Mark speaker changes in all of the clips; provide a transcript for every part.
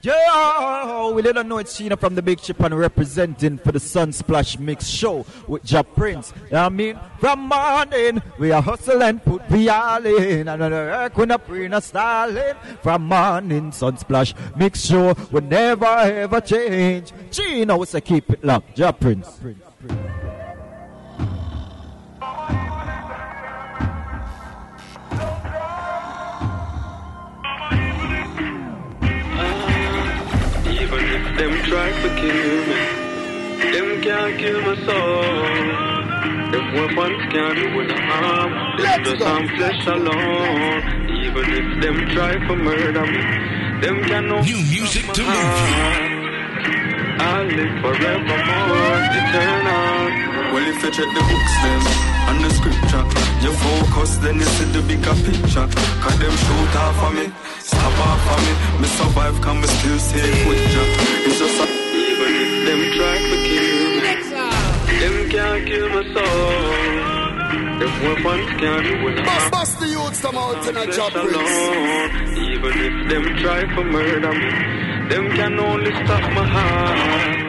Speaker 1: Yo, we didn't know it's Sheena from the Big Chip and representing for the Sun Splash Mix Show with Ja Prince. You know I mean? From morning, we are hustling, put we all in. And the work when a a styling. From morning, Sun Splash Mix Show will never ever change. Sheena, we say keep it locked. Ja Prince. Prince.
Speaker 2: Them try to kill me. Them can't kill my soul. Them weapons can't do no harm. Them just some flesh alone. Even if them try to murder me, them cannot.
Speaker 3: New music to move
Speaker 2: I'll live forevermore, eternal.
Speaker 4: Well, if you check the books then and the scripture, you focus, then you see the bigger picture. Cause them shoot off of me, stop off of me. Me survive, can me still safe with you. It's just a
Speaker 2: Even if them try to kill me, them can't kill my soul. Them weapons can't do no harm.
Speaker 5: Bust the youths come out in a job
Speaker 2: alone. Even if them try for murder me, them can only stop my heart.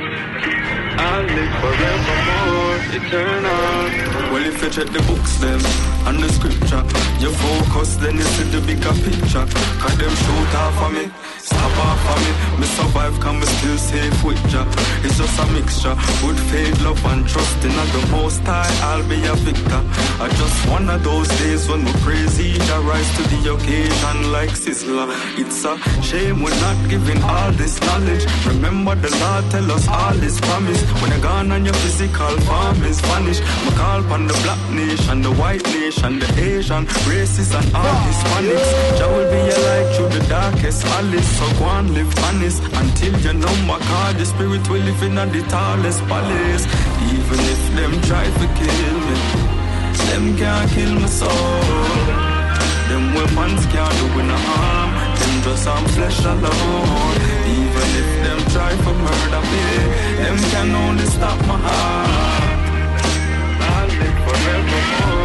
Speaker 2: I'll live forevermore, eternal.
Speaker 4: Well, if you check the books then and the scripture, you focus, then you see the bigger picture. Cause them shoot off of me, stop off of me. Me survive, can me still safe with ya. It's just a mixture, good faith, love and trust in the most high. I'll be a victor. I just one of those days when we each I rise to the occasion like Sizzler. It's a shame we're not giving all this knowledge. Remember the Lord tell us all His promise. When you're gone and your physical form is vanished, we call upon the black nation, the white nation, the Asian, races and all Hispanics. Jah will be your light through the darkest alleys. So go and live honest until you know my God. The spirit will live in the tallest palace. Even if them try to kill me, them can't kill my soul. Them weapons can't do no harm. Them just some flesh alone. Even if them try to murder me, them can only stop my heart.
Speaker 2: I'll live forevermore.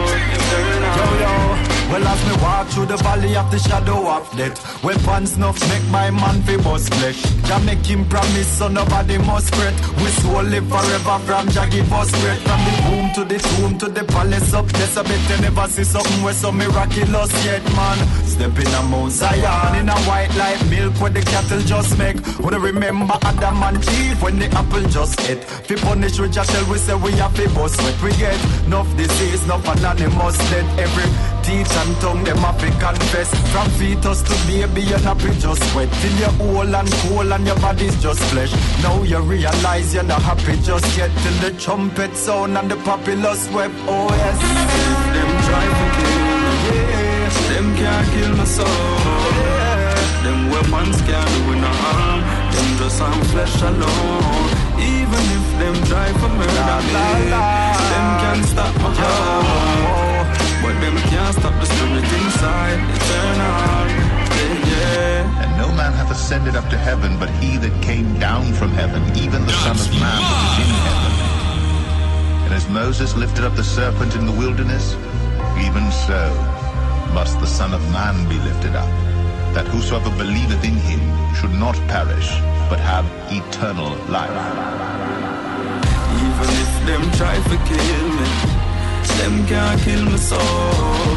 Speaker 1: Yo, yo. Well, as me walk through the valley of the shadow of death, weapons enough make my man fi bust flesh. Jah make him promise, so nobody must fret. We soul live forever from Jah give us breath. From the womb to the tomb to the palace up there, so bet you never see something where so miraculous yet, man. Step in a Mount Zion in a white light milk where the cattle just make. Wanna remember Adam and Eve when the apple just hit. Fi punish we just tell we say we have fi bust sweat. We get enough disease, enough anonymous dead every teeth and tongue them to confess From fetus to baby you're not be just wet Till you're old and cold and your body's just flesh Now you realize you're not happy just yet Till the trumpet sound and the populace wept Oh yes
Speaker 4: Them try to kill me, Yeah. them can't kill my soul. Yeah. Them weapons can't do no harm. Them just some flesh alone. Even if them try for murder me, them can't stop my heart. But them can't stop the spirit inside. Eternal, yeah, yeah.
Speaker 6: And no man hath ascended up to heaven but he that came down from heaven, even the Son of Man that is in heaven. And as Moses lifted up the serpent in the wilderness, even so must the Son of Man be lifted up, that whosoever believeth in him should not perish, but have eternal life.
Speaker 4: Even if them try to kill me, them can't kill my soul.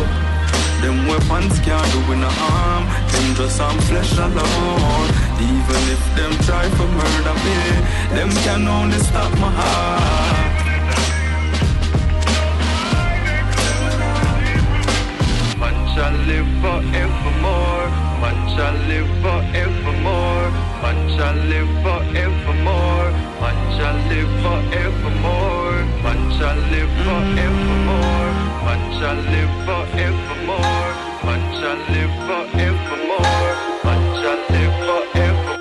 Speaker 4: Them weapons can't do no harm. Them just some flesh alone. Even if them try to murder me, them can only stop my heart.
Speaker 2: Man shall live forevermore. Man shall live forevermore. Man shall live forevermore. Man shall live forevermore. Man shall live forevermore. Man shall live forevermore. Man shall live forevermore. Man shall live forever.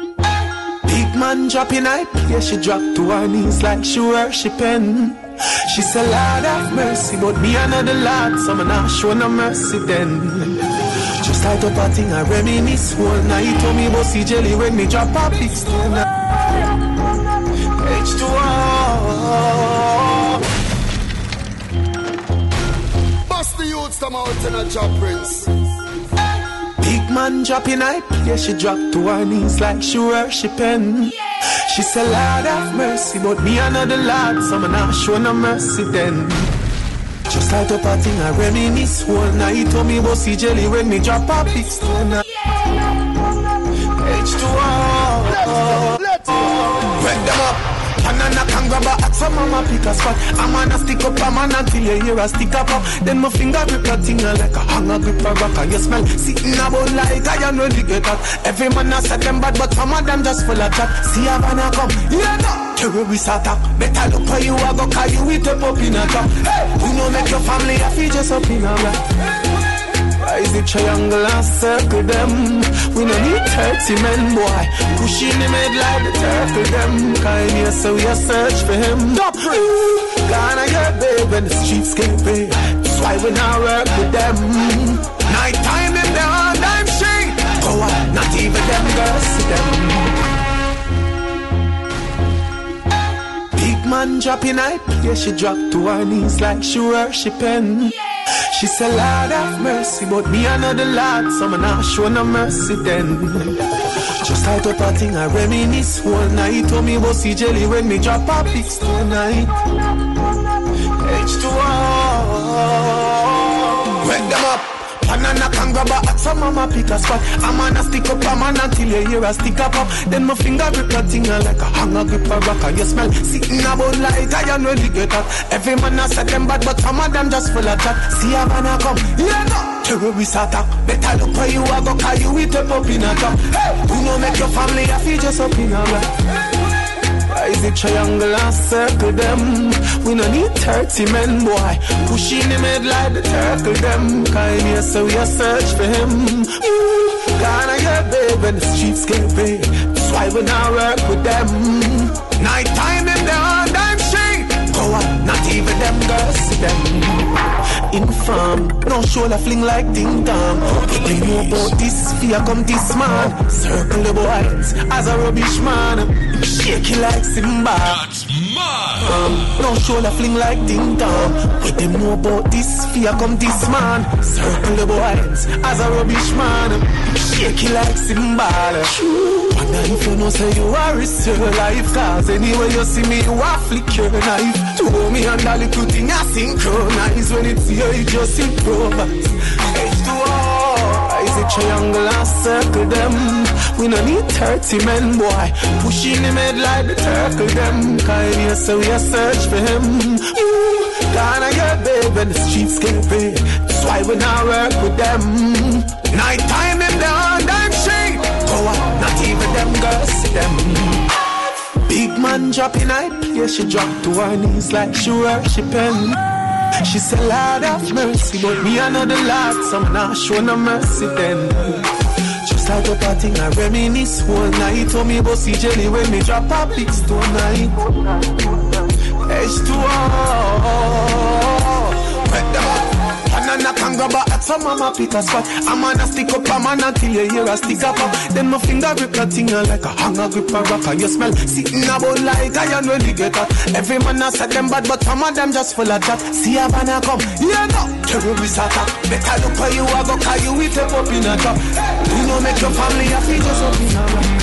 Speaker 7: Big man dropping I yeah, she dropped to her knees like she worshiping. She said, Lord have mercy, but me another Lord, so I'm not show no mercy then. Just start up a thing, I reminisce all night. He told me about see jelly when me drop a big stone. H2O.
Speaker 5: Bust the youths come out in a job Prince.
Speaker 7: Big man dropping I yeah, she dropped to her knees like she worshiping. She said, Lord have mercy, but me another Lord, so I'm not showing no mercy then. Just like up a thing, I reminisce whole night. Told me about see jelly when me drop a big stone. H2O. Let's go. Wet them up. Banana can grab a axe, so mama pick a spot. I'm gonna stick up a man until you hear a stick up. Then my finger grip a thing like a hanger grip a rock. And you smell sitting about like I am ready get that. Every man a set them bad, but some of them just full of chat. See a banana come, yeah no. Terrorist attack, better look how you a go, cause you eat up up in a trap. Hey, you know make your family happy just up in a rap. Rise the triangle and circle them. We no need 30 men, boy. Pushing him head like the turtle them. Kind here, so we a search for him. Gonna get babe when the streets get big. That's why we now work with them. Night time in the hand, I'm shake. Go on, not even them girls see them. Big man dropping hype, yeah, she dropped to her knees like she worshiping. Yeah. She said, Lord have mercy, but me another Lord, so I'm not show no mercy then. Just light up a thing, I reminisce one night. Told me see jelly when me drop a big stone night. H2O. Wake them up. Banana can grab a so mama pick a spot. I'm gonna stick up a man until you hear a stick up up. Then my finger grip a thing uh, like a hanger grip a rock. And you smell sitting about like I know really get that. Every man a set them bad, but some of them just full of chat. See a banana come, yeah no. Terrorist attack, better look where you are go, cause you eat up up in a trap. Hey, you know make your family happy just up in a rap. Rise the triangle and circle them. We no need 30 men, boy. Pushing him head like the turtle them. Kind here, so we a search for him. Gonna get babe when the streets get big. That's why we now work with them. Night time in the not even them girls see them. Inform, no shoulder fling like ding dong. They know about this, fear come this man. Circle the boys as a rubbish man. Shake it like Simba. That's mad. Um, no shoulder fling like ding dong. But them know about this, fear come this man. Circle the boys as a rubbish man. Shake it like Simba. Wonder if you know say you are it's your life. Cause anyway you see me, you are flick your knife. To me and the good thing I synchronize. When it's here, you just improvise. H2O. Is it triangle and circle them? We no need 30 men, boy. Pushing him head like the turtle, them. Kind here, so we a search for him. Ooh, gonna get big when the streets get big. That's why we now work with them. Night time in the even them girls see them. Big man dropping hype, yeah, she dropped to her knees like she worshiping. She said, Lord have mercy, but me another Lord, so I'm not showing no mercy then. Start up a thing, I reminisce one night. Told me about see jelly when me drop a big stone night. H2O. Wet them up. Banana can grab a hat, so mama pick spot. I'm gonna stick up a man until you hear a stick up. Then my finger grip a thing like a hanger grip a rock. And you smell sitting about like I am really get that. Every man a set them bad, but some of them just full of chat. See a banana come, yeah no. Terrorist attack. Better look where you are go, cause you eat up in a trap. You know make your family happy just up in a a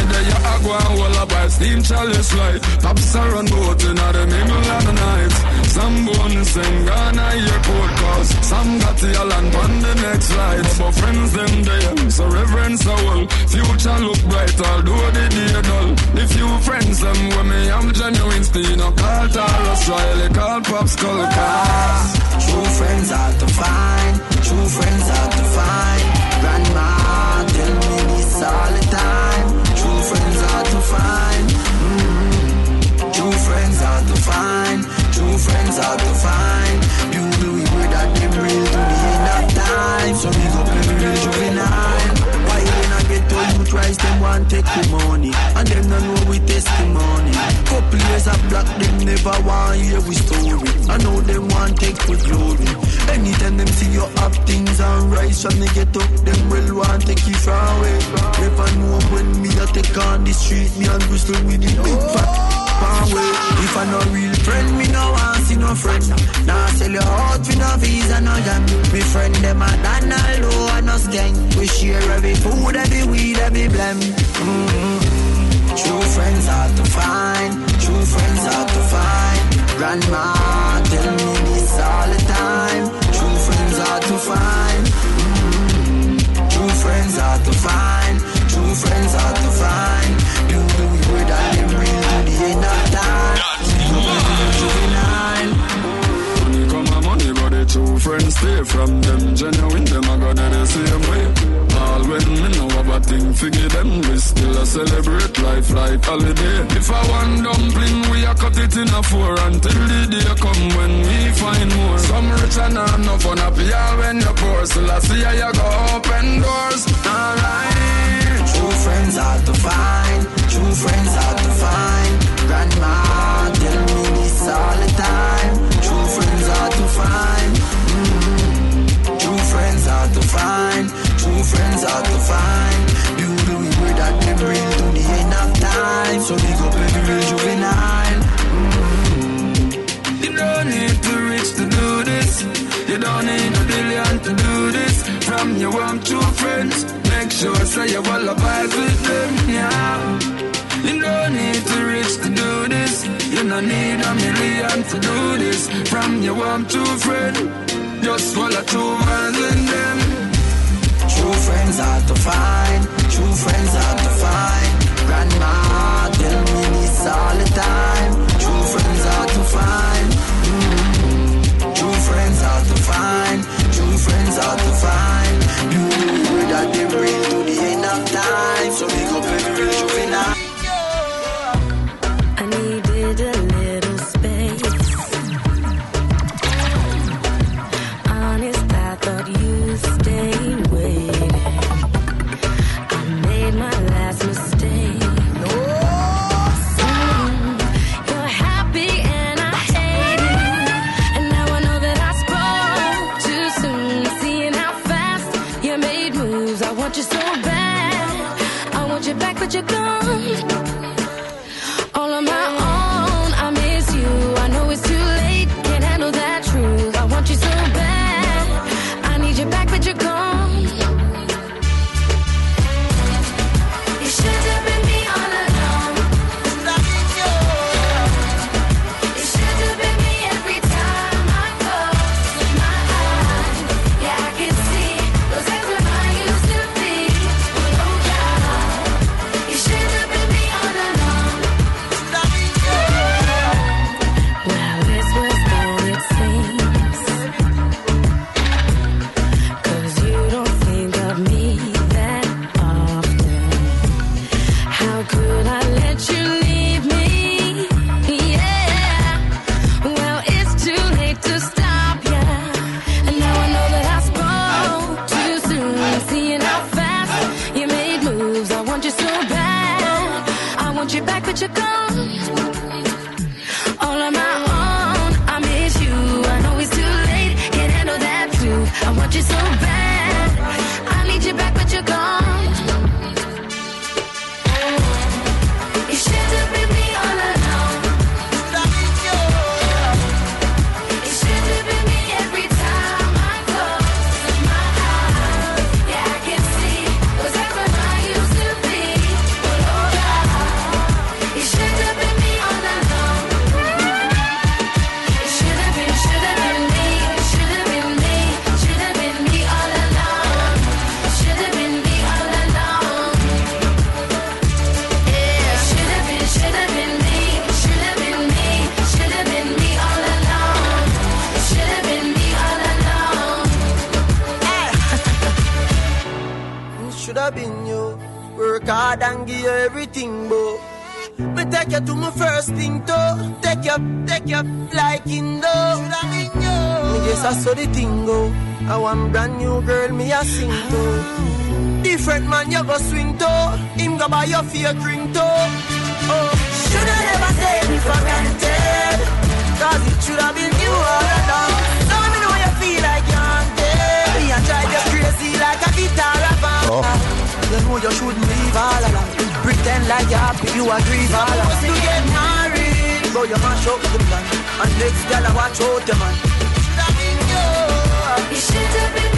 Speaker 7: go and hold up by steam chalice light. Pops are run boat in the middle of the night. Some bones sing Ghana airport cause some got the land on the next flight. But friends them there, so reverence a whole. Future look bright, although the day dull. The few friends them with me, I'm genuine still no call Tarrus Riley, call Pop Skull Cars.
Speaker 8: True friends are to find, true friends are to find. Grandma tell me this all the time True friends hard to find. True friends hard to find. You do it with that them real to the end of time. So we go every real juvenile. Why when I get to you twice, them want take the money. And them don't know we testimony. Couple years of black, them never want hear we story. I know them want take the glory. Anytime them see you have things on rise from the get up, them will want take you far away. Never know when me a take on the street, me and Bristol with the big fat.
Speaker 9: One way. If I no real friend, me no want see no friend. Nah, sell your heart for no visa, no jam. Me friend them a Donald, oh, and no gang. We share every food, every weed, every blem. Mm-hmm. True friends hard to find. True friends hard to find. Grandma tell me this all the time. True friends hard to find. Mm-hmm. True friends hard to find. True friends hard to find. You do
Speaker 10: come a money, but the two friends stay from them. Genuine, them the same way. All when thing, them. We still a celebrate life like holiday. If dumpling, we a cut it in a four the day come when we find more. Some rich and when I see how you go open doors. Alright.
Speaker 9: True friends hard to find. True friends hard to find. Grandma tell me this all the time. True friends hard to find. Mm-hmm. True friends hard to find. True friends hard to find. You do we word that them real to the end of time. So big up every real juvenile.
Speaker 10: You don't need to rich to do this. You don't need a billion to do this. From your warm true friends, make sure say you all abide with them. Yeah. You don't need to rich to do this. You don't need a million to do this. From your warm true friend, just follow true ones in them.
Speaker 9: True friends hard to find. True friends hard to find. Grandma tell me this all the time. True friends hard to find. Mm-hmm. True friends hard to find. True friends hard to find. Go buy your fake. Oh, shoulda never take me for granted. Cause it should have been you all along. So me know you feel like you're haunted. Me a drive you crazy like a guitar rapper. Oh. You know you shouldn't leave all along. Pretend like you're happy, you agree all along. To get married.
Speaker 8: go, you mash up the plan. And next gal, I watch out the man. Shoulda been you.
Speaker 9: You should have been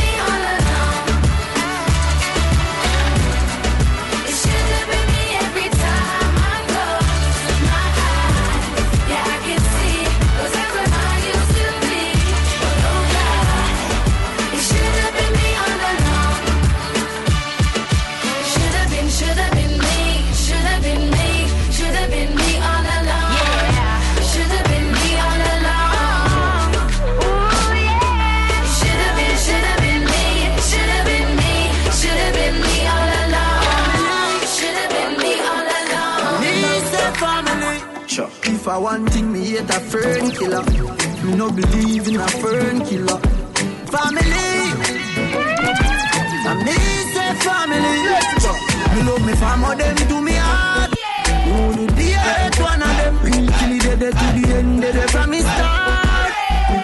Speaker 9: I
Speaker 8: want thing, me hate a fern killer. Me no believe in a fern killer. Family. And me say family. Me love me family, them do me hard. Only the hate one of them. Real kill it dead to the end, dead from me start.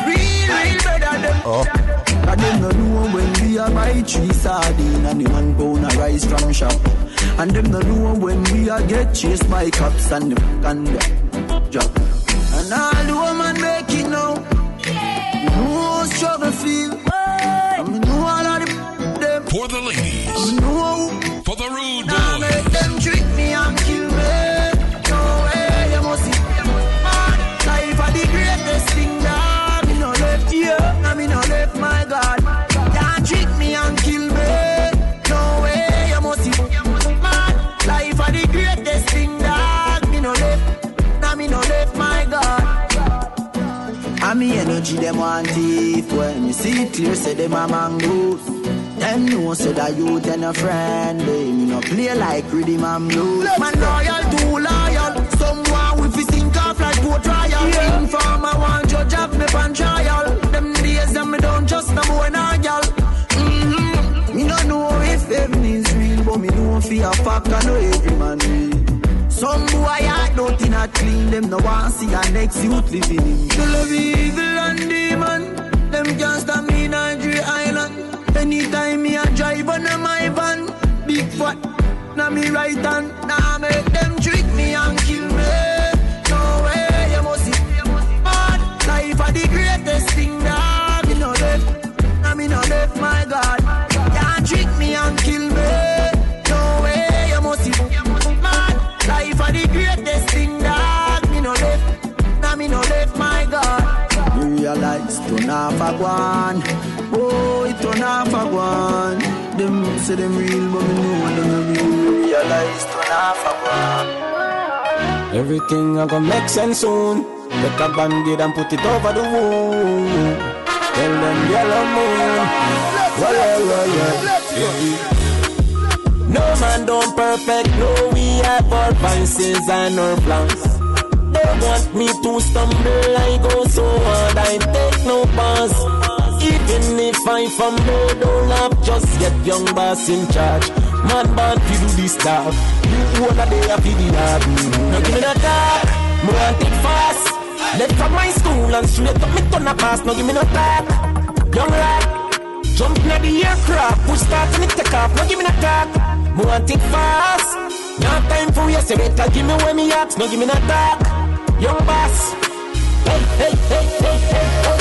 Speaker 8: Real, real better them.
Speaker 11: Oh.
Speaker 8: Cause them no know when we a buy three sardine and the one pound of rice from shop. And them no know when we a get chased by cops and the and the job. And all the woman make it now. You know how struggle feel. And me know all of the them.
Speaker 3: For the ladies,
Speaker 8: energy them want thief. When me see it clear say them a mongoose. Them know say that youth and a friend They me no play like rhythm and blues. Man loyal, too loyal. Someone with his sink off like boat trial yeah. Informer want judge have me pan trial. Them days them me don't trust no nor girl mm-hmm. Me no know if heaven is real But me know for a fact I know every man real some boy I don't not clean them no want see a next youth living in. Full of evil and demon Them can't stop me in Nigeria Island. Anytime me a drive a my van Big fat na me right hand. Now make them trick me and kill me. No way you must see Man, life are the greatest thing that me no left. Now me no left my God realize turn off a guan Oh, it turn off a guan Them say them real but me know them no real Me realize turn off a guan
Speaker 11: Everything I gonna make sense soon. Take a band-aid and put it over the wound. Tell them yellow moon. Well, well, well, well. No man don't perfect, no we have our vices and our flaws. Want me to stumble, I go so hard, I take no pass. Even if I fumble, don't laugh, just get young boss in charge. Man born to do this stuff. You wanna day a the lab. Now give me that talk, me want it fast. Left from my school and straight up me turn a pass. Now give me no talk, young lad. Jump in the aircraft, push start and it take off. Now give me no talk, me want it fast. No time for you, say better give me where me at. Now give me no talk, young boss. Hey, hey, hey, hey, hey, hey.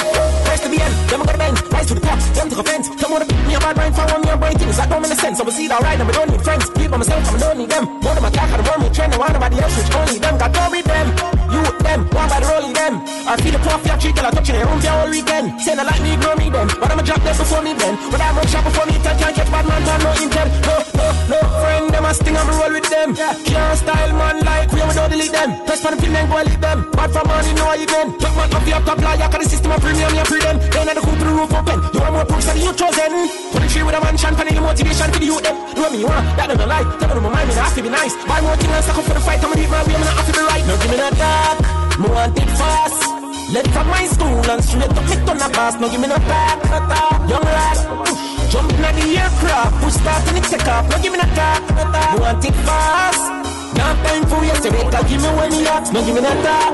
Speaker 11: To end, them gonna bend, rise to the top, them to offense. Some wanna beat me a bad mind, one me a brain things that don't make sense. I will see it alright, and I don't need friends. Keep by myself, I don't need them. One of my attack, I don't want me trend, and one nobody else, which only them. Got go with them, you with them, one by the rolling them. I feel the puff, yeah, treat, I touching their room, all weekend. Say the like me, ignore me then, but I'ma drop them before me then. But I'm shop before me, tell can't catch bad man, man, no intent. No, no, no, friend, them a sting, I'm roll with them. Yeah. Can't style man like we, we don't delete them. Press for the and go leave them. Bad for money, no I even. Top man, up the up top liar, cause the system of premium, you free them. Then I the cool to the roof open. You want more proofs than you chosen. Put the tree with a mansion, for the motivation to the youth. Do what me want, that don't lie. Tell them my mind, not have to be nice. Buy more things suck up for the fight. I'ma leave my way, I'm not have to be right. Now give me that dark, me want it fast. Left from my school and straight up me turn a pass. Now give me no talk. Young lad, jump in the aircraft, push start and it take off. Now give me no talk. Me want it fast. Now time for say better give me when you at. Now give me no talk.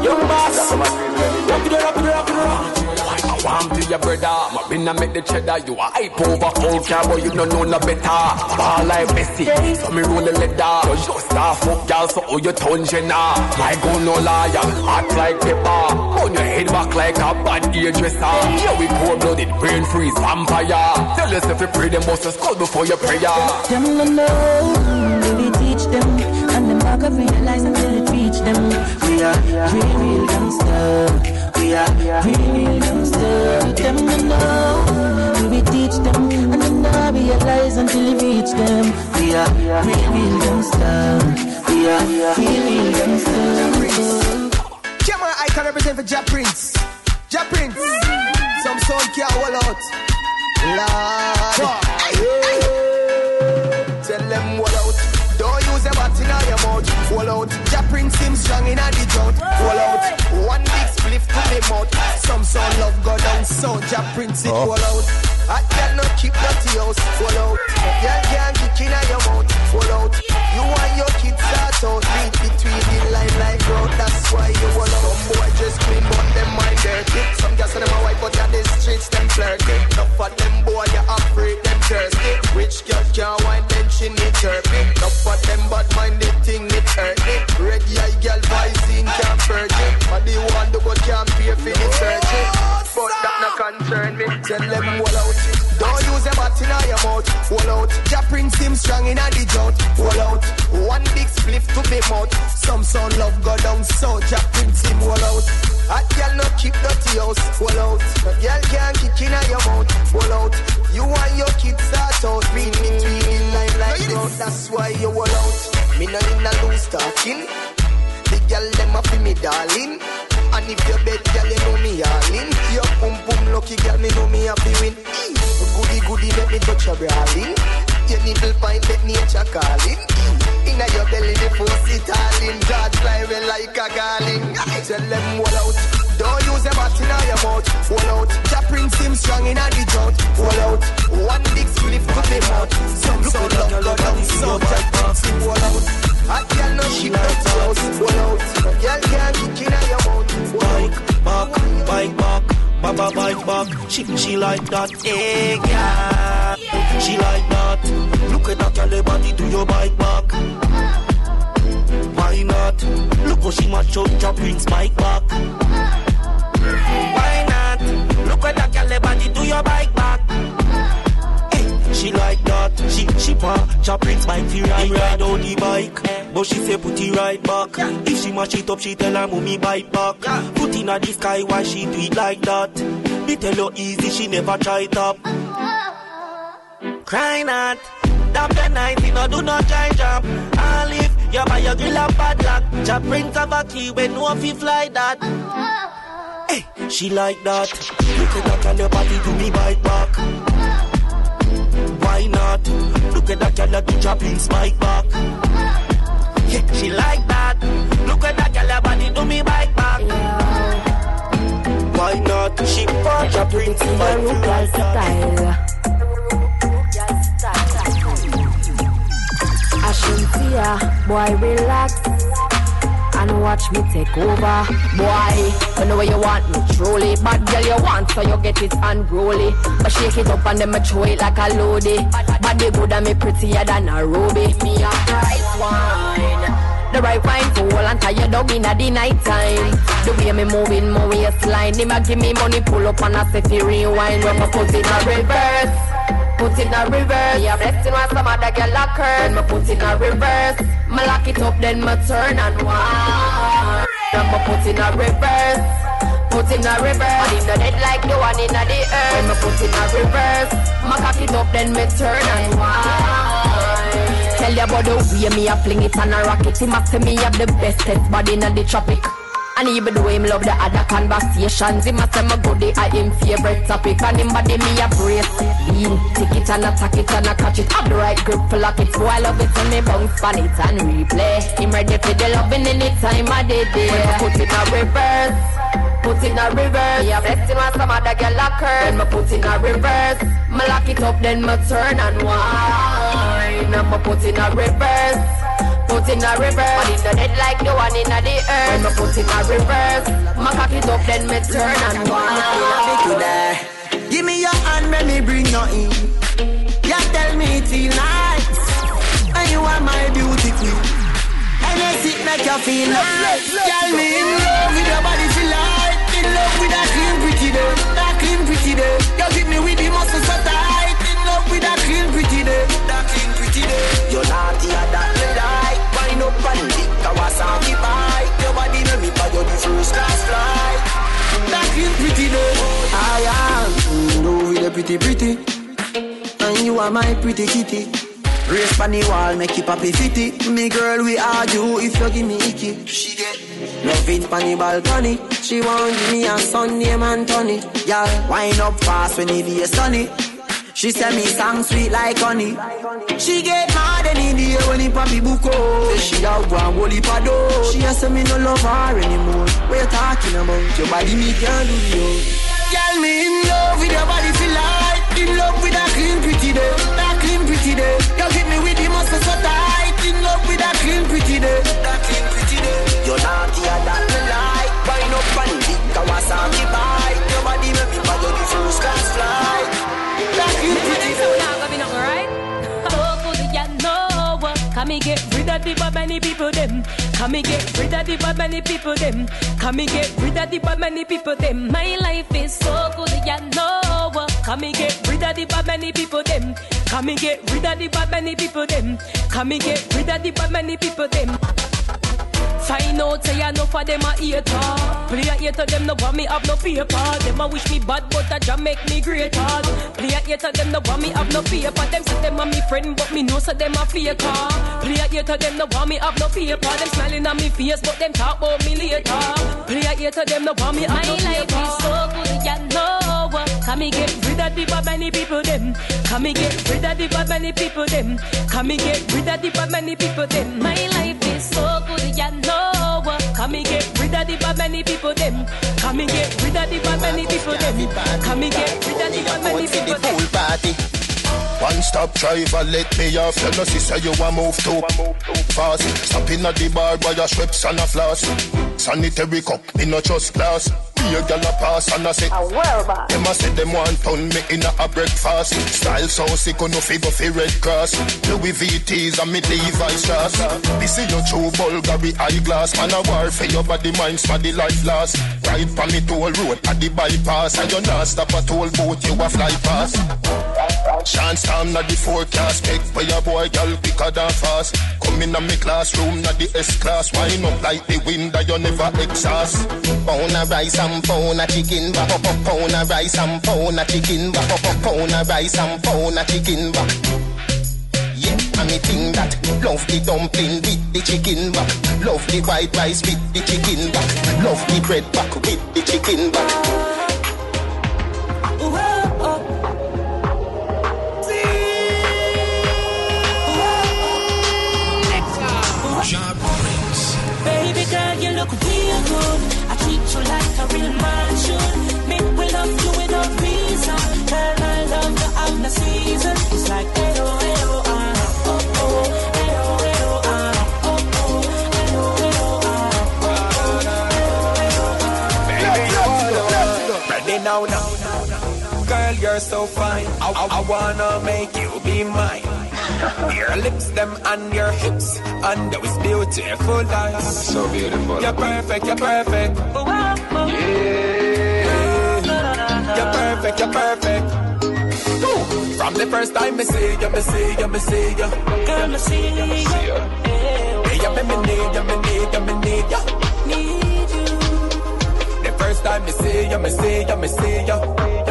Speaker 11: Young boss, rock it, rock it, rock it, rock.
Speaker 12: I want to your brother. My bin make the cheddar. You a hype over old cowboy, you don't know no better. Ball like Messi, so me roll the leather. So just start fuck girl, so all your tongue jenna. My gun no liar, hot like pepper. On your head back like a bad hairdresser. Yeah, we cold blooded, brain freeze, vampire. Tell us if you pray, them bust a skull before your prayer.
Speaker 13: Them know, baby teach them, and them back up realize until it reach them. We are real, real gangster. We are real, real gangster. Them no know, we teach them, and them not realize until it reach them. We are real, real gangster. We are real, real gangster.
Speaker 14: Come on, I can represent for Ja Prince. Ja Prince. Some sound can't hold out. Lord. Hey. Tell them hold in your mouth. Hold out. Ja Prince him strong in a the drought. Hold out. One big spliff to the mouth. Some sound love go down so Ja Prince it hold oh. out. I cannot keep dirty house. Hold out. Girl can't kick in your mouth. Hold out. You and your kids start out. Read between the line like road. That's why you out. Some boy just clean but them mind dirty. Some girls say them a wife but yeah the streets them flirty. Enough of them boy you afraid them thirsty. Rich girl can't wine then she need chirpy. Enough of them bad mind the thing hurt me. Red eye girl visine can't purge it. The one do but can't pay for the searching. But that no concern me. Tell them hold strong in a the drought. Hold out. One big spliff to the mouth. Some sound love go down so Ja Prince him hold out. Hot girl no keep dirty house. Hold out. No girl can't kick in your mouth. Hold out. You and your kids start out. Read between the line like road. That's why you hold out. Me no in a loose talking. The girl them a fi me darling. And if you bet girl you know me all in. Your pum pum lucky girl me know me happy win. Goody goody let me touch your brawling. Your nipple fine let nature calling. Inna your belly the force it all in. God fly well like a garling. Tell them wall out. Don't use a bat in your mouth. Hold out. Ja Prince him strong in a the drought. Hold out. One big spliff to the mouth. Some sound love go down. Some Ja Prince him hold out. Hot girl no shit out house. Hold out. Girl can't kick in your mouth.
Speaker 13: Bike back, bike back, baba bike back. She she like that, hey girl. She like that. Look at that girl body do your bike back. Why not? Look how she match up Prince bike back. Why not? Look at that girl body do your bike back. She like that. She she Ja Prince bike fi ride ride on the bike. But she say put it right back. If she match it up, she tell her mommy bike back. Put in a the sky, why she do it like that? Me tell her easy, she never try it up. Cry not. Damn the night, you know, do not try jump. And if you buy your grill a bad luck, Ja Prince have a key when no fi fly that. Hey, she like that. Look at that girl, your body do me bite back. Why not? Look at that girl, do Prince bike back. Yeah, she like that. Look at that girl, body do me bike back. Why not? She want Ja Prince
Speaker 15: Rugal style. Boy relax and watch me take over. Boy, you know what you want me truly. Bad girl you want, so you get it unruly. But shake it up and then me throw it like a loady. Body good and me prettier than a ruby. Me a price wine. The right wine for all and you down in the night time. The way me moving, my waistline. Him a give me money, pull up and I say rewind. When me put in a reverse. Put it in reverse. Yeah, blessing when some other girl her. When me put it in reverse. Me lock it up, then me turn and wind. Then me put it in reverse. Put it in reverse. And in the dead like the one in the earth. When me put it in reverse. Me cock it up, then me turn and wind. Tell you about the way me a fling it and a rocket. Him a say me have the bestest body in the tropic. And even though him love the other conversations, him a say me goodie a him favorite topic. And him body me a brace, lean, take it and attack it and a catch it. Have the right grip for lock it, boy I love it when me bounce on it and replay. Him ready for the loving anytime I did it. When me put it in reverse. Put in reverse. Yeah, blessing when some other girl lock her. Then me put in reverse. Me lock it up, then me turn and wind. And me put in reverse.
Speaker 16: Put in a reverse. But it no dead like the one in the earth. When me put in a reverse, my cock it up, then me turn and go.
Speaker 8: Give me your hand, let me bring you in. You tell me feel nice, and you are my beauty queen. And I sit make you feel nice. Tell me in love with your body feel like in love with that clean pretty day, that clean pretty day. You give me with the muscle so tight. In love with that clean pretty day, that clean pretty day. You're naughty and that. And dick Kawasaki bike. Your body make me buy you first class flight. That clean pretty day. I am love with the pretty pretty. And you are my pretty kitty. Race on the wall, make it poppy fitty. Me girl, we argue if you give me icky. She get loving on the balcony. She want give me a son name Anthony. Y'all wind up fast when it be sunny. She send me song sweet like honey. She get mad any day when he it poppy buko. Say she a one holy pado. She a say me no love her anymore. What you talking about? Your body me can't do you. Girl, me in love with your body feel like In love with that clean pretty day That clean pretty day You hit me with the muscle so tight In love with that clean pretty day That clean pretty day You're naughty and that me like Wind up the big Kawasaki bike Your body make me buy you the first class flight
Speaker 17: Come me get rid of the bad many people them. Come me get rid of the bad many people them. Come me get rid of the bad many people them. My life is so good, you know. Come me get rid of the bad many people them. Come me get rid of the bad many people them. Come me get rid of the bad many people them. Find out say I know for them a hater. Play a hater them no want me have no paper. Them a wish me bad but a jam make me greater. Play a hater them no want me have no paper. Them say them a me friend but me know say them a faker. Play a hater them no want me have no paper. Them smiling on me face but them talk about me later. Play a hater them no want me have no paper. My life is so good, you know. Come me get rid of the bad many people them. Come me get rid of the bad many people them. Come me get rid of the bad many people them. My life is so good, you know. Come me get rid of the bad many people them. Come me get rid of the bad many people them. Come me get rid of the bad many people them.
Speaker 18: One stop driver, let me off. You know, sister, you want move too fast. Stopping at the bar by your strips and a floss. Sanitary cup, me no trust glass. Be a gal a pass and I say, them a say them want turn me in a a breakfast. Style so sick, no figure fi red cross. Louis VTs and me Levi's shots. Me see your true Bulgari eyeglass. Man a war for your body, mind, for the life last. Ride pa me toll road at the bypass. And you not stop a toll boat, you a fly past. Chance time na the forecast. Make for your boy girl quicker than fast. Come in a me classroom na the S-class Wind up like the wind that you never exhaust.
Speaker 19: Pound a rice and pound a chicken. Back up Pound a rice and pound a chicken. Back Pound a rice and pound a chicken. Back Yeah, and me think that Love the dumpling with the chicken. Back Love the white rice with the chicken. Back Love the bread back with the chicken. Back
Speaker 13: good. I treat you like a real man should. Me will love you without reason. Girl, I love you out the season. It's like hey oh ah oh oh hey oh ah oh oh hey oh hey oh ah oh
Speaker 14: Baby, you're ready now, now. Girl, you're so fine. I, I, I wanna make you be mine. Your lips, them, and your hips, and those beautiful eyes.
Speaker 4: So beautiful.
Speaker 14: You're perfect, you're perfect. Yeah. You're perfect, you're perfect. From the first time I see you, me see you, me see you.
Speaker 13: Girl, I see you.
Speaker 14: Hey, you make me need you, me need you, me need you.
Speaker 13: Need you.
Speaker 14: The first time I see you, me see you, me see you.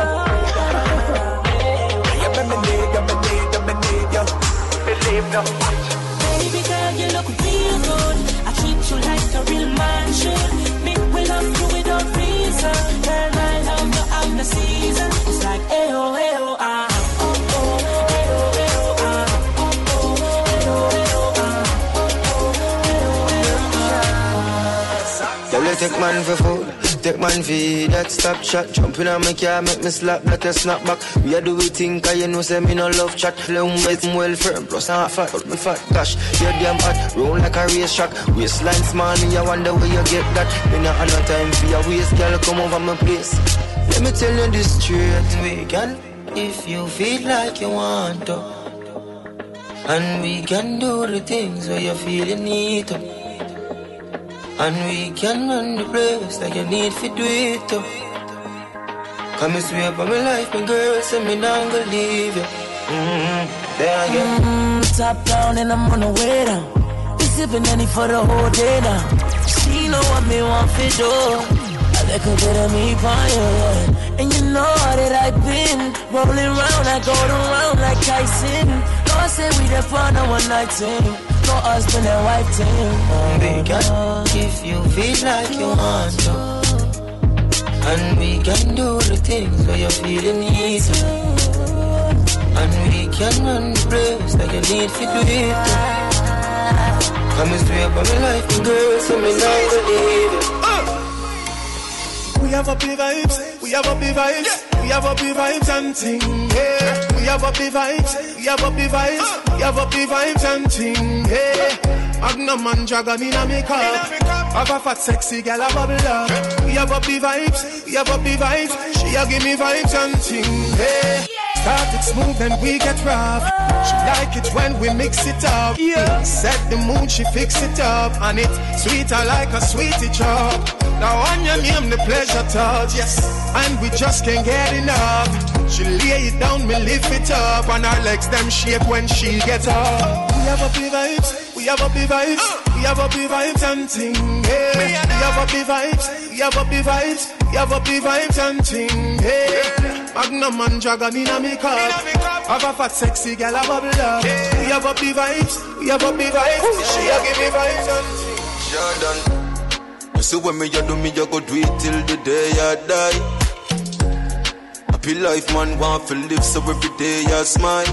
Speaker 13: Baby girl, you look real good. I treat you like a real man should. Me will love you without reason. Girl, I love out the season. It's like hey oh
Speaker 20: take man for food, take man for that stop shot. Jumping on my car, make me slap that a snap back. We a do we think, cause you know say me no love chat. Plum with well firm, plus I'm fat, but me fat gosh. You damn hot, roll like a race track. Waistline small, me I wonder where you get that. Me not have no time for your waist, girl, come over my place. Let me tell you this straight, we can if you feel like you want to. And we can do the things where you feel you need to. And we can run the place like you need to do it. Come and swear by my life, my girl, say me not gonna leave you. Mm-hmm. There again.
Speaker 13: Mm, top down and I'm on the way down. We sipping any for the whole day now. She know what me want for do. A little bit of me by. And you know that I've been rolling round, I go around like Tyson. No, I say we the fun of one night. No husband and wife thing.
Speaker 20: Oh, we can, if you feel like you want to. And we can do the things where you feel you need to. And we can run the place like you need to do it. too. Come and swear by my life, my girl, so me not gonna leave you.
Speaker 7: We have up vibes, we have up vibes, we have up vibes and ting. Yeah, we have up the vibes, we have up the vibes, we have up the vibes and ting. Yeah, Magnum and Dragon in a make up. Have a fat sexy gal a bubble up. We have up the vibes, we have up the vibes. She a give me vibes and ting. Yeah. Start it smooth and we get rough. She like it when we mix it up. Yeah. Set the mood, she fix it up. And it's sweeter like a sweetie chop. Now on your name, the pleasure touch. Yes. And we just can't get enough. She lay it down, me lift it up. And her legs them shake when she gets up. We have a big vibes, we have a big uh. vibes. We have a big vibes and ting. Yeah. We have a big vibes, we have a big vibes. We have a big vibes and ting. Yeah. Magnum and Dragon in a make up. Have a fat sexy gal a bubble up. We have a big vibes, we have a big vibes. She a give me vibes and ting.
Speaker 21: Jordan. You see when me you do me, you go do it till the day I die. Happy life, man, want to live so every day I smile.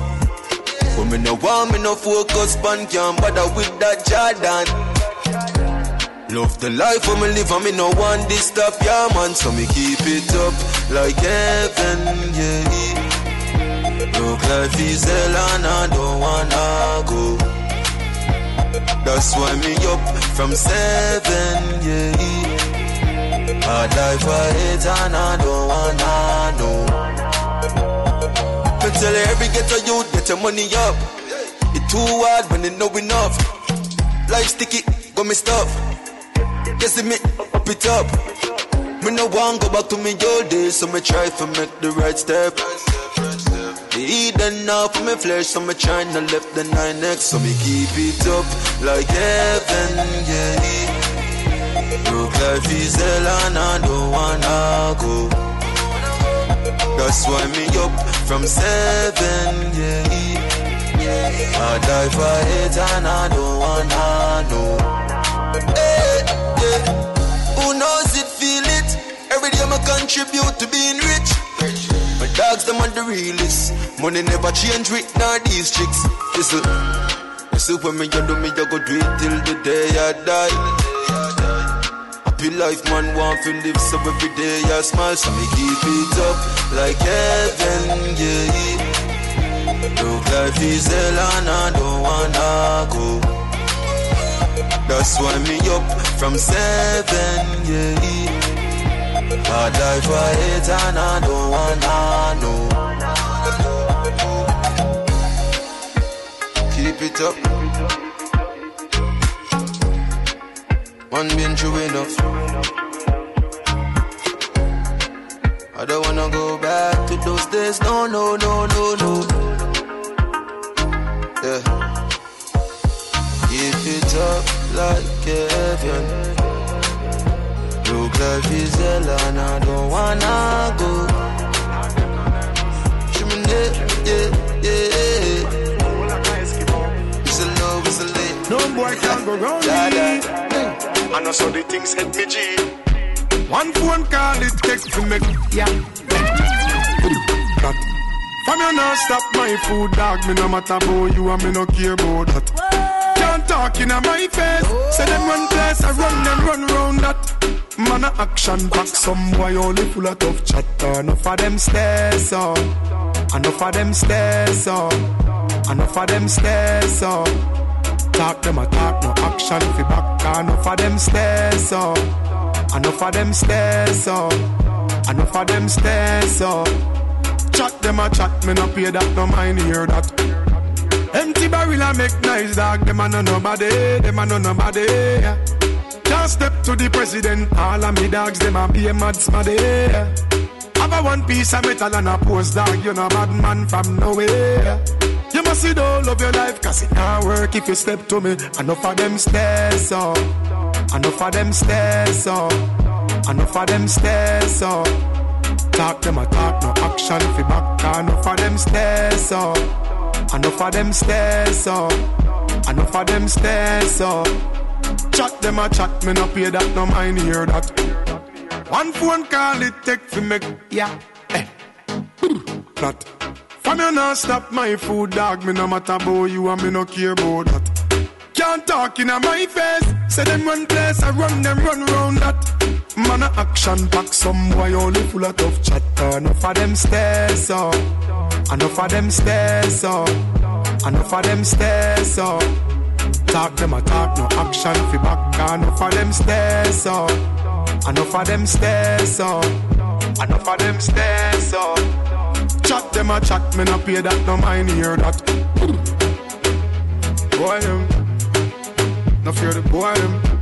Speaker 21: But me no want me no focus, pan can't bother with that Jordan. Love the life when me live and me no want this stuff, yeah man. So me keep it up like heaven, yeah. Look life is hell and I don't wanna go. That's why me up from seven, yeah. Hard life I hate and I don't wanna. Me tell every ghetto youth get your money up. It too hard when they know enough. Life sticky, got me stuff. Guess it me up it up. Me no want go back to me old days, so me try to make the right step. The heathen now for me flesh, so me tryna left the nine next, so me keep it up like heaven, yeah. Look life is hell and I don't wanna go. That's why me up from seven, yeah. I die for it and I don't wanna know. Hey, yeah. Who knows it, feel it? Every day I contribute to being rich. My dogs, them are the realest. Money never change with none of these chicks. Listen, see when me you do me, you go do it till the day I die. Happy life, man, want to live so every day I smile, so me keep it up like heaven, yeah. Look life is hell and I don't wanna go. That's why me up from seven, yeah. Hard life I hate and I don't wanna know. Keep it up. One been through enough. I don't wanna go back to those days. No, no, no, no, no. Yeah. Keep it up like heaven. Look life is hell and I don't wanna go. Shimmy, yeah, yeah. Yeah. It's a love, it's a late.
Speaker 7: No boy can go round me.
Speaker 21: Da.
Speaker 7: I know so the things hit me G. One phone call it takes to make yeah. That. From you now stop my food dog. Me no matter about you and me no care about that. Can't talk in my face. Say them run place, I run them run round that. Man a action pack, some boy only full of tough chatter. Enough of them stairs up, enough of them stairs up, enough of them stairs up. Talk them a talk, no action fi back. Enough of them stairs up, enough of them stairs up, enough of them stairs up. Chat them a chat, me no pay that, no mind hear that. Empty barrel a make nice dog, them a no nobody, them a no nobody. Yeah. Can't step to the president, all of me dogs, them a be mad smaddy. Have a one piece of metal and a post dog, you know bad man from nowhere. You must see whole of your life, cause it can't work if you step to me. Enough of them stairs up, enough of them stairs up, enough of them stairs up. Talk them a talk, no action fi back. Enough of them stairs up. Enough of them stairs up. Enough of them stairs up. Chat them a chat, me no pay that, no mind hear that. One phone call it take fi make, yeah, eh, that. From you not stop my food, dog, me no matter about you and me no care about that. Can't talk in my face, say them run place, I run them run round that. Man a action pack, some boy only full of tough chatter. Enough of them stairs up, enough of them stairs up, enough of them stairs up. Talk them a talk, no action fi back. Enough of them stairs up, enough of them stairs up, enough of them stairs up. Chat them a chat, me no pay that, no mind hear that. Boy them, no fear the boy them.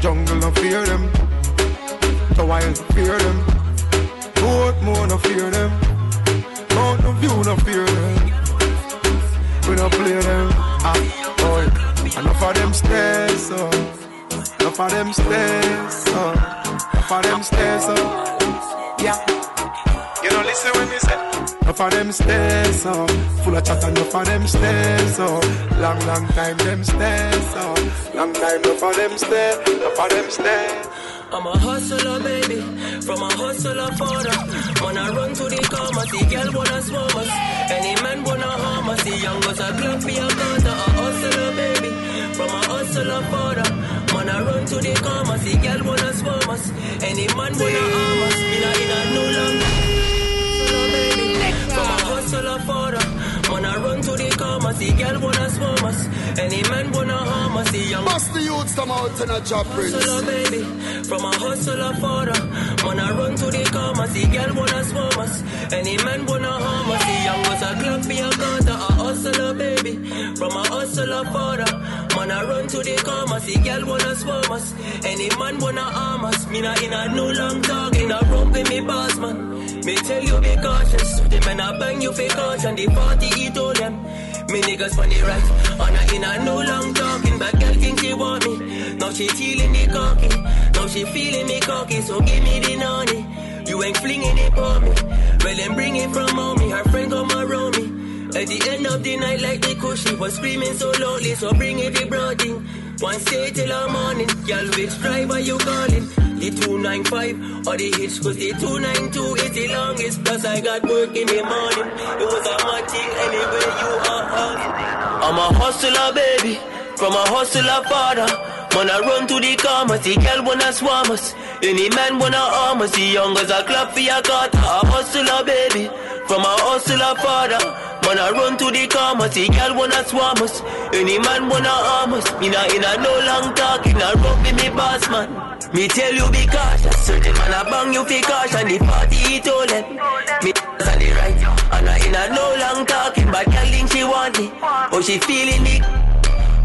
Speaker 7: Jungle no fear them. The wild fear them. Portmore no fear them. Mountain view no fear them. We no play them. Ah, boy. Enough of them stairs up. Enough of them stairs up. Enough of them stairs up. Yeah. You don't listen when me say. Enough of them stairs up. Full of chat and enough of them stairs up. Long, long time them stairs up. Long time enough of them stairs. Enough of them stairs.
Speaker 22: I'm a hustler, baby, from a hustler father. When I run to the car, see girl wanna swarm us. Any man wanna harm us, see young girls a clap for your brother. A hustler, baby, from a hustler father. When I run to the car, see girl wanna swarm us. Any man wanna harm us, me not in a no longer. Hustler, baby, from a hustler father. When I run to the car, see girl wanna swarm us. Any man wanna harm us, see young.
Speaker 5: Bust the youths come out in a job prince.
Speaker 22: Hustler, baby, from a hustler father. When I run to the car, see girl wanna swarm us. Any man wanna harm us, see young was a clap for your gutter. Hustler, baby, from a hustler father. When I run to the car, see girl wanna swarm us. Any man wanna harm us, me not in a no long talk, in a room with me boss man. Me tell you be cautious, the man a bang you for caution. The party he told them. Me niggas on the right, on a in a no long talking, but girl think she want me. Now she feeling the cocky, now she feeling me cocky, so give me the nonny. You ain't flinging it for me, well then bring it from mommy, her friend come around me. At the end of the night like the cushy was screaming so loudly, so bring it the broading. One stay till the morning, girl which driver you calling? The 295 or the hitch cause the 292 is the longest Plus I got work in the morning. It was a mad anyway you are I'm a hustler baby From a hustler father. Man I run to the commas The girl wanna swarm us. Any man wanna arm us The youngers a clap for your carter A hustler baby From a hustler father I run to the commas The girl wanna swarm us. Any man wanna arm us. Me not in a no long talk In a run with me boss man. Me tell you be cautious, certain man a bang you fi caution The party he told them, me on the right And I in a no long talking, but girl think she want it. Oh she feeling it,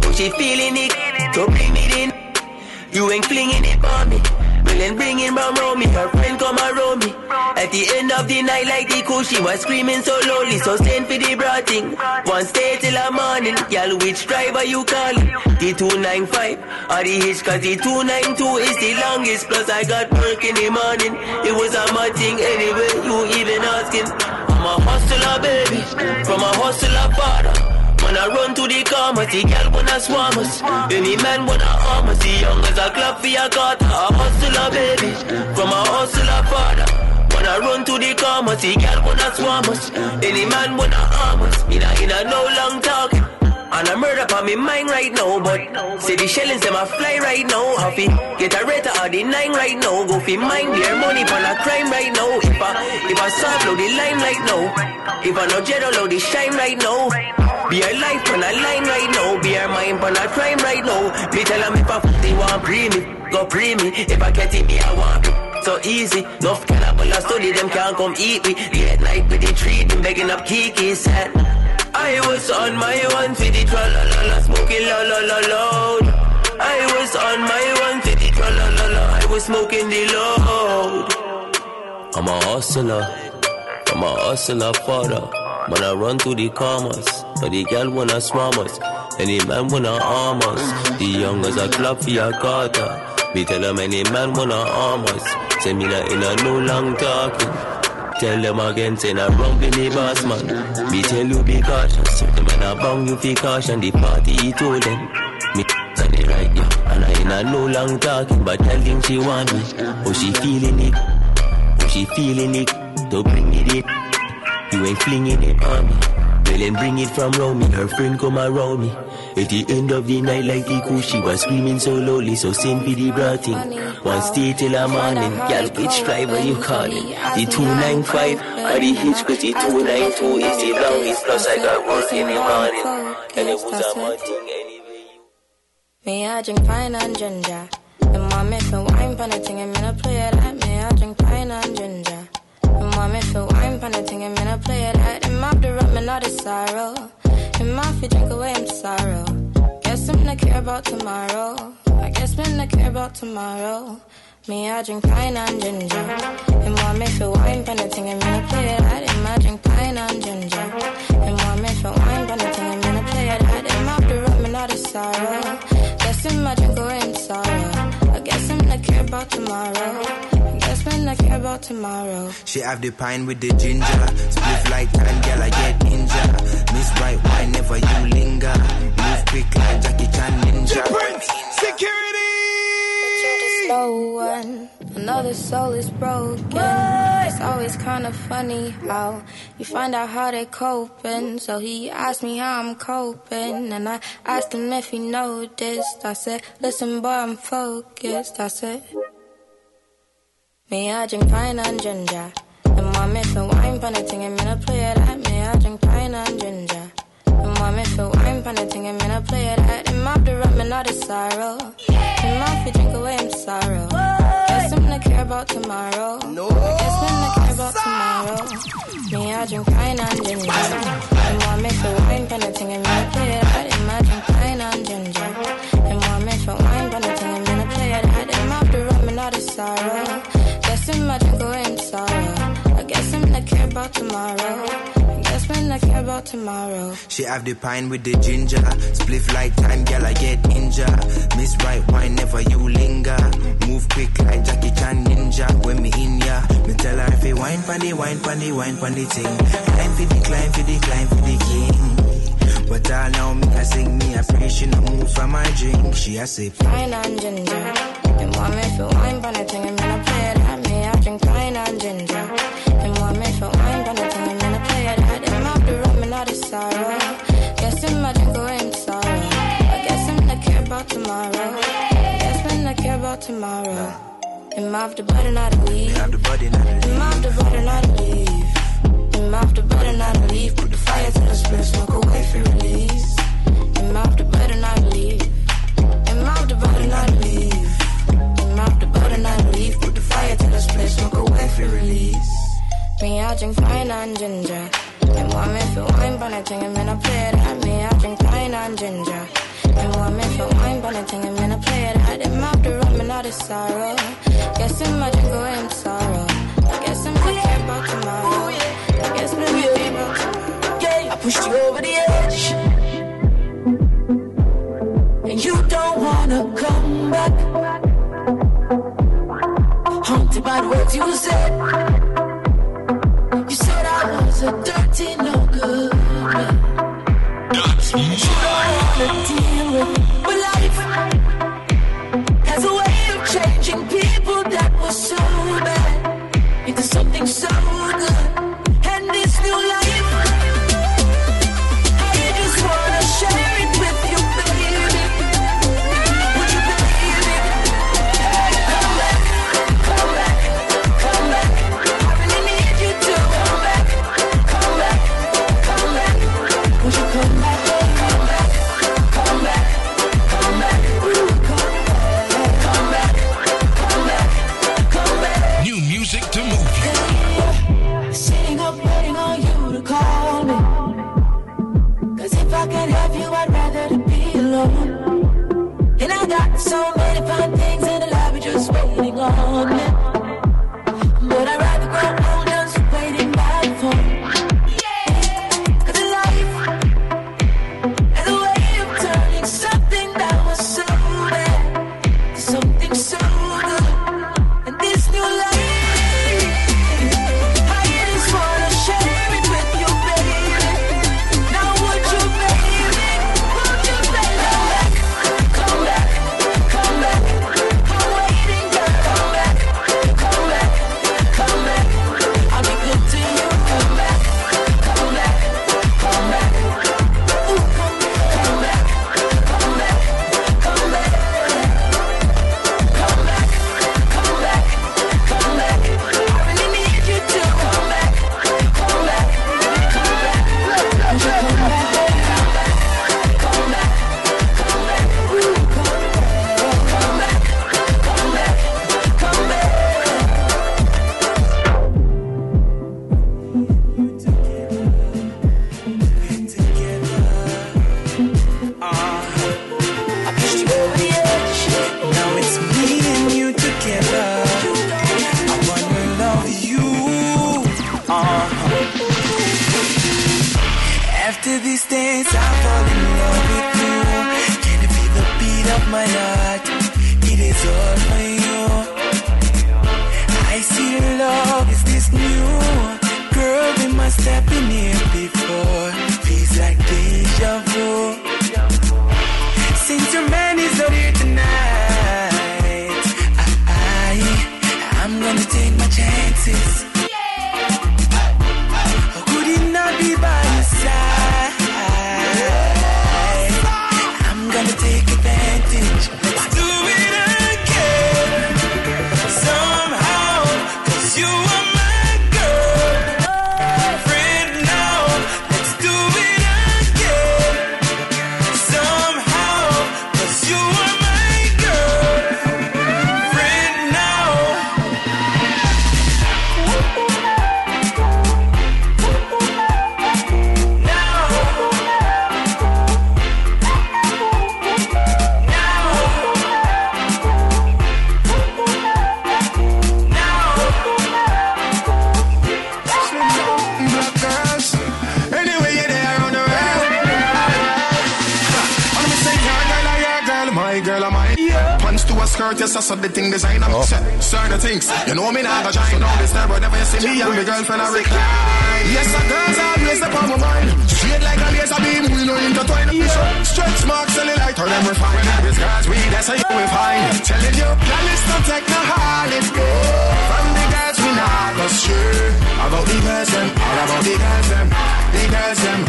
Speaker 22: oh she feeling it. So bring it in, you ain't flinging it for me Well then bring it round round me, her friend come around me. At the end of the night like the cool, she was screaming so loudly. So stand for the broad thing, one stay till the morning. Girl which driver you calling? The 295 or the hitch cause the 292 is the longest. Plus I got work in the morning. It was a mad thing anyway you even asking. I'm a hustler baby. From a hustler father I run to the commas, the girl wanna swarm us. Any man wanna harm us, the young as a clap for your carter A hustler baby. From a hustler father. I run to the commas, the girl wanna swarm us. Any man wanna harm us. Me not in a no long talking. And I murder on me mind right now, but see the shellings them a fly right now. Happy get a rate of the nine right now. Go fi mind their money for a crime right now. If I if I solve load the line right now, if I no jet load the shine right now. Be a life on a line right now. Be a mind on a crime right now. Me tell them if I f- they want pre me, go pre me. If I get it, me I want it. So easy, enough cannibal I study them can't come eat me. Late night with the tree, them begging up Kiki said. I was on my one for tra la la la, smoking la la la loud. I was on my one for tra la la la, I was smoking the load. I'm a hustler, I'm a hustler father. Man, I run through the commas, but the girl wanna swarm us. Any man wanna arm us. The youngers a clap for your quarter. Me tell them any man wanna arm us. Say me not in a no long talking. Tell them again, say na wrong be me boss man. Me tell you be cautious. The man a bang you fi caution. The party he told them. Me on the right, yeah. And I ain't a no long talking, but tell she want me. Oh, she feeling it. Oh, she feeling it. Don't bring it in. You ain't flinging it on me. Well, then bring it from round me. Her friend come around me. At the end of the night, like the cool, she was screaming so lowly. So send for the broughting. One stay till the morning. Girl, which driver you calling? The 295 or the hitch, cause the 292 is the longest. Plus, I got work in the morning. And it was a mad thing anyway.
Speaker 23: Me, I drink pine and ginger. And mommy feel wine pan thing and me not play it like me. I drink pine and ginger. And mommy feel wine pan thing and me not play it like him off the rum and all the sorrow. Him off you drink away him sorrow. Guess I'm not care about tomorrow. I guess me not care about tomorrow. Me, I drink pine and ginger. And mommy feel wine pan thing and me not play it like him. I drink pine and ginger. And mommy feel wine pan thing and me not play it like him off the rum and all the sorrow. Guess him I drink away him sorrow. I guess him not care about tomorrow. I guess me not care about tomorrow.
Speaker 20: She have the pine with the ginger. Split like time, girl, I get ninja. Miss right wine, never you linger. Move quick like Jackie Chan ninja.
Speaker 23: Prince, Security! But you're the Slow one, another soul is broken. It's always kind of funny how you find out how they coping. So he asked me how I'm coping, and I asked him if he noticed. I said, Listen, boy, I'm focused. I said, Me, I drink pine and ginger. And mommy feel wine pan thing and me not play it like me. I drink pine and ginger. And mommy feel wine pan thing and me not play it like him off the rum and all the sorrow. Him off you drink away him sorrow. Guess I'm not care about tomorrow. No. Guess I'm not care about tomorrow. Me, I drink pine and ginger. And mommy feel wine pan thing tomorrow. I guess I'm care about tomorrow.
Speaker 20: She have the pine with the ginger. Spliff like time, girl, I get ninja. Miss right wine, never you linger. Move quick like Jackie Chan ninja. When me in ya, me tell her if you wine pan the wine pan the wine pan the thing. Climb for the climb for the climb for the king. But all now me I sing me I pray she no move from my drink. She a say
Speaker 23: Pine and ginger. And want me feel wine pan the thing and me not play it at me. I drink pine and ginger. Tomorrow. I guess me not care about tomorrow. Him off the button not leave.
Speaker 20: have the body not
Speaker 23: Him off the button not to leave. Him off the button not leave. Put the fire to the spirit, smoke away for release. Him off the button not leave. Him off the button not leave. Him off the button not leave. Put the fire to the spirit, smoke away for release. Me, I drink pine and ginger. And want me feel wine a thing and me not play it at me. I drink pine and ginger. And want me feel wine pan a thing and me not play it at him off the rum and all the sorrow. Guess him I drink away him sorrow. I guess I'm not care about tomorrow. Oh, I guess I'm not care about tomorrow.
Speaker 3: Yeah, I pushed you over the edge. And you don't wanna come back. Haunted by the words you said. You said I was a dirty, no good man. And you don't wanna
Speaker 7: skirt, I saw the thing design. I'm set, certain things. You know me now, I shine on this time, but you see me and my girlfriend I recline. Yes, the girls always the on my mind. Straight like a laser beam, we know intertwine. Yeah. Stretch mark, cellulite, or them refine. When every girls we, that's how you will find. Telling you, girl, it's not take no holiday. From the girls we not go straight. About the girls them, all about the girls them, the girls them,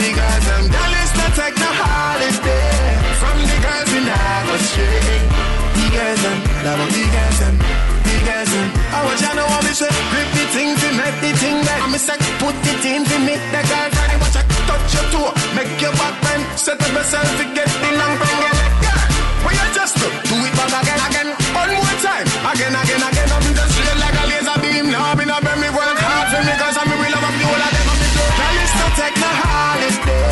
Speaker 7: the girls them. Girl, it's not take no holiday. From the girls we not go straight. The girls them, about the girls them, the girls them. I want you know what me say. Grip the thing to make the thing that I'm say. Put it in to make the girlfriend. Watch her touch your toe, make your back bend. Set up yourself to get the long thing. Get it, girl. You just do, do it back again, again, one more time, again, again, again. I'm just straight like a laser beam. Now I'm in a me work hard for me, cause I'm me will love the whole of them. The girl, it's not take no holiday.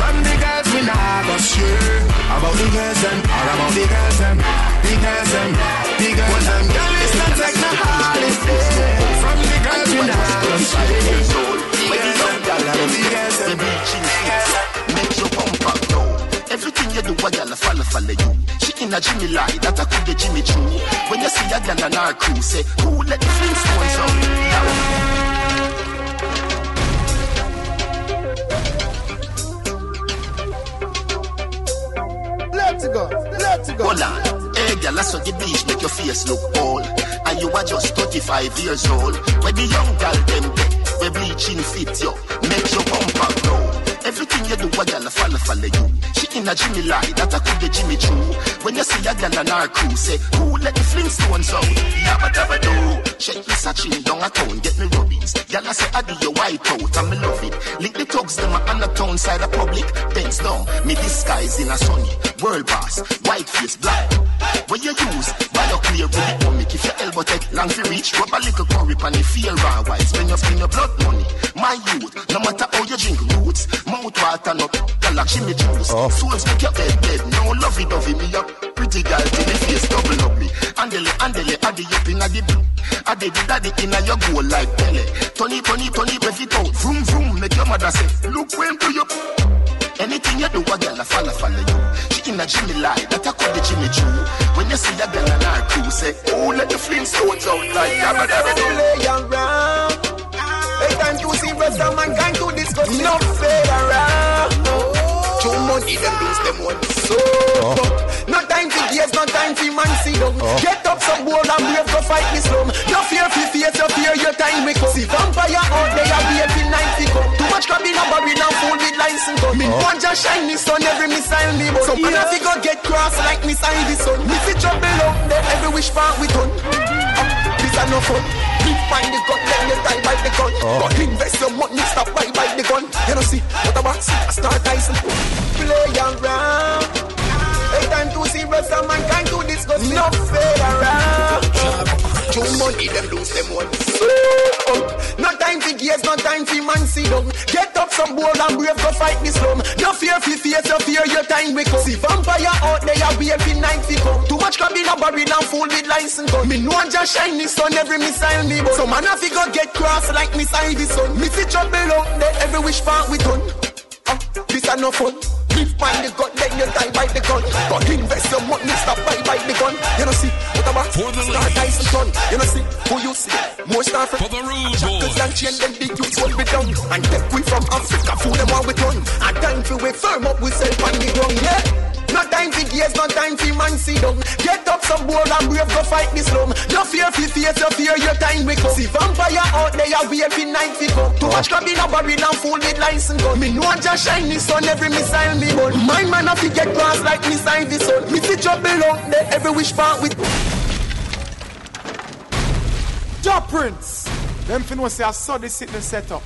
Speaker 7: From the girls, we not go straight. About the girls, them, all about the girls, them, girls, them, the girls, them. Girl, it's not take no holiday. From the girls, we not go straight. The girls, them, all about the girls, them, the girls, them.
Speaker 19: Make your pump up. Everything you do, a follow, follow you. She in a Jimmy lie, that a could Jimmy Choo. When you see a on our crew, say, who let the Flintstones out? Yo.
Speaker 5: Let's go, let's go.
Speaker 19: Hold on. Hey, gal, I saw the beach make your face look old. And you are just 35 years old. When the young gal them get, we bleaching fit yo. Make your bumper grow. Everything you do, a a follow, follow you. She in a Jimmy lie, that a could be Jimmy true. When you see a gal on our crew, say, who let the Flintstones out? Yabba dabba do. Shake me searching down a town, get me rubbings. Gal I say, I do your white out, and me love it. Lick the thugs, them on the town side of public. Bends down, me disguise in a sunny. World boss, white face, black. Where you use, but you clear with the money. If your elbow take long to reach, rub a little curry pan the feel raw white. Spend your spend your blood money. My youth, no matter how you drink roots, mouth water no, you like shimmy juice.
Speaker 24: Oh.
Speaker 19: Souls make your head dead, no lovey dovey me up. Pretty girl till the face double up me. Andele, andele, addy up inna the blue. Addy the daddy inna your goal like Pele. Tony, Tony, Tony, rev it out. Vroom, vroom, make your mother say, look when to you. Anything you do, a girl a follow, follow you. She in a Jimmy lie, that I call the Jimmy Choo. When you see a girl and her crew, say, oh, let the Flintstones out like yabba dabba doo.
Speaker 14: Lay around. Hey, time to see rest of mankind to discuss. No fade around. Too money, them lose them one. So, oh. no time for gears, no time for man see down.
Speaker 24: Oh.
Speaker 14: Get up some bold and brave to fight this slum. No fear for face, no fear your time we come. See vampire out there, be every night we come. Too much cabin and barren and full with license gun. Me one just shine the sun, every missile me bun. Some man go get cross like missile the sun. Me see trouble up there, every wish part we done. Ah, This a no fun. Me find the gun, then you die by the gun.
Speaker 24: Oh.
Speaker 14: But invest your money, stop by by the gun. You know see, what about I start Tyson. Play around. Hey, time to see rest of mankind to discuss. No fade around. Too money, them lose them one. No time for gears, no time for man see down. Get up some bold and brave to fight this slum. No fear for face, no fear your time we come. See vampire out there, be every night we come. Too much cabin and barren and full with license gun. Me know just shine the sun, every missile me but So man have to go get cross like missile the sun. Me see trouble out there, every wish part we done. Ah, this a no fun. Live by the gun, then you die by the gun. But invest your money, stop by by the gun. You know see, what about
Speaker 3: For the
Speaker 14: Star. Tyson gun? You know see, who you see? More star for the rude boys. and chain them big youths will be down. And take we from Africa, fool them all we done. And time for we firm up, we sell on the ground, yeah. No time for gears, no time for man see down. Get up some bold and brave to fight this slum. No fear for face, no fear your time we come. See vampire out there, every night we come. Too much cabin and barren and full with license gun. Me know just shine the sun, every missile me burn. My man have to get cross like missile the sun. Me see trouble out there, every wish part with.
Speaker 7: Job Prince. Them fin was say I saw this sitting set up.